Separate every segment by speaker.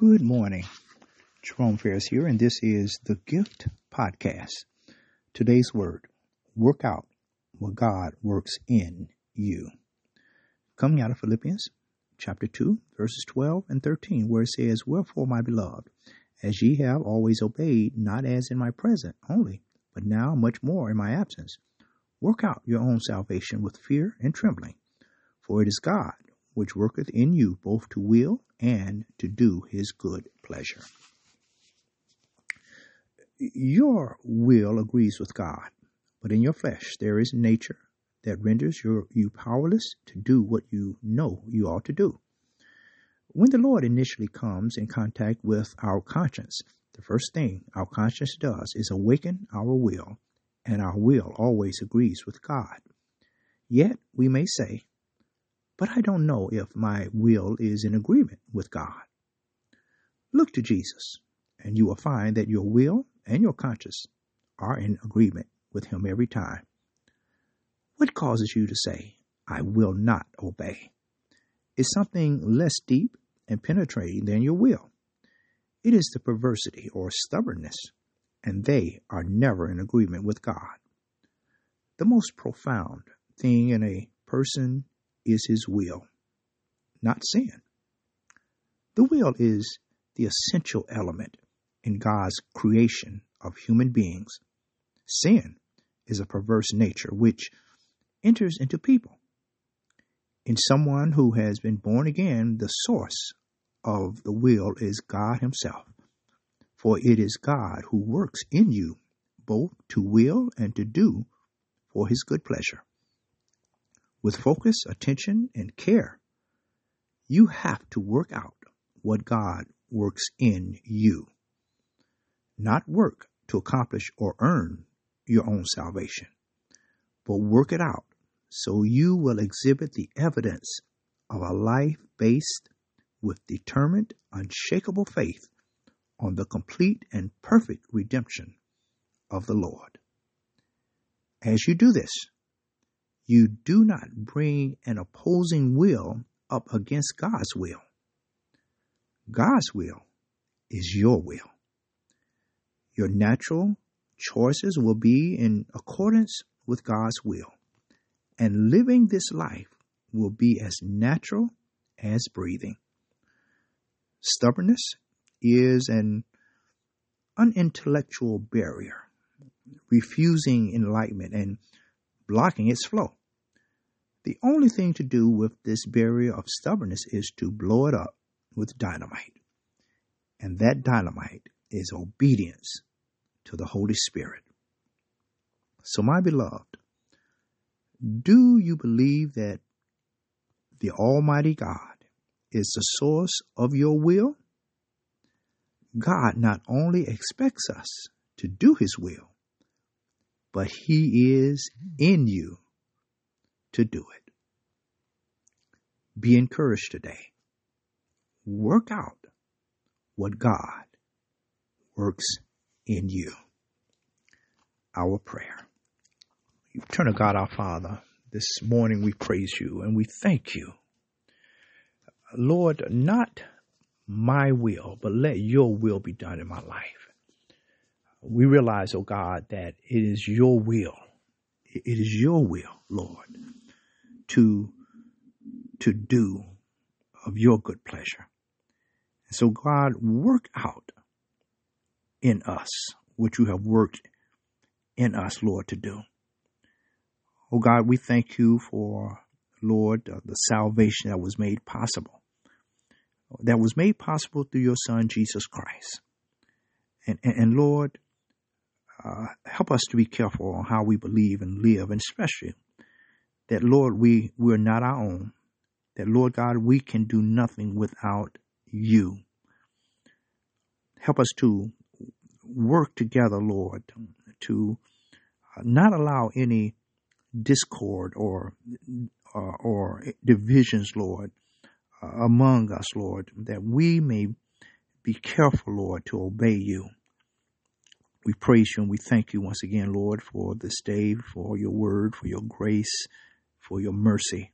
Speaker 1: Good morning. Jerome Ferris here, and this is the Gift Podcast. Today's word work out what God works in you. Coming out of Philippians chapter 2, verses 12 and 13, where it says, Wherefore, my beloved, as ye have always obeyed, not as in my present only, but now much more in my absence, work out your own salvation with fear and trembling. For it is God which worketh in you both to will and to do his good pleasure. Your will agrees with God, but in your flesh there is nature that renders your, you powerless to do what you know you ought to do. When the Lord initially comes in contact with our conscience, the first thing our conscience does is awaken our will, and our will always agrees with God. Yet we may say, but I don't know if my will is in agreement with God. Look to Jesus, and you will find that your will and your conscience are in agreement with Him every time. What causes you to say, I will not obey? Is something less deep and penetrating than your will. It is the perversity or stubbornness, and they are never in agreement with God. The most profound thing in a person is his will, not sin. The will is the essential element in God's creation of human beings. Sin is a perverse nature which enters into people. In someone who has been born again, the source of the will is God Himself. For it is God who works in you both to will and to do for His good pleasure with focus, attention, and care, you have to work out what God works in you. Not work to accomplish or earn your own salvation, but work it out so you will exhibit the evidence of a life based with determined, unshakable faith on the complete and perfect redemption of the Lord. As you do this, you do not bring an opposing will up against God's will. God's will is your will. Your natural choices will be in accordance with God's will, and living this life will be as natural as breathing. Stubbornness is an unintellectual barrier, refusing enlightenment and blocking its flow. The only thing to do with this barrier of stubbornness is to blow it up with dynamite. And that dynamite is obedience to the Holy Spirit. So, my beloved, do you believe that the Almighty God is the source of your will? God not only expects us to do His will, but He is in you to do it. Be encouraged today. Work out what God works in you. Our prayer. Turn to God our Father. This morning we praise you and we thank you. Lord, not my will, but let your will be done in my life. We realize, oh God, that it is your will. It is your will, Lord, to to do of your good pleasure. And so God work out in us what you have worked in us, Lord, to do. Oh God, we thank you for, Lord, uh, the salvation that was made possible. That was made possible through your Son, Jesus Christ. And, and, and Lord, uh, help us to be careful on how we believe and live, and especially that, Lord, we, we're not our own. That, Lord God, we can do nothing without you. Help us to work together, Lord, to not allow any discord or uh, or divisions, Lord, uh, among us, Lord, that we may be careful, Lord, to obey you. We praise you and we thank you once again, Lord, for this day, for your word, for your grace, for your mercy.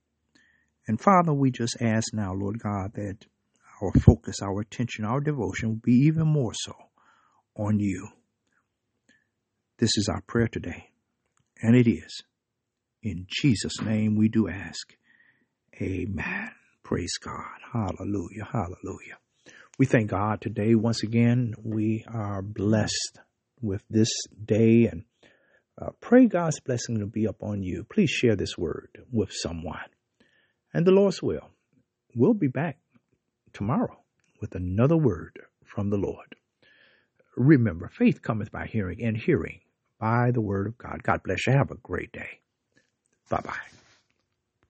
Speaker 1: And Father, we just ask now, Lord God, that our focus, our attention, our devotion will be even more so on you. This is our prayer today, and it is. In Jesus' name we do ask. Amen. Praise God. Hallelujah. Hallelujah. We thank God today. Once again, we are blessed with this day and uh, pray God's blessing to be upon you. Please share this word with someone. And the Lord's will. We'll be back tomorrow with another word from the Lord. Remember, faith cometh by hearing, and hearing by the word of God. God bless you. Have a great day. Bye bye.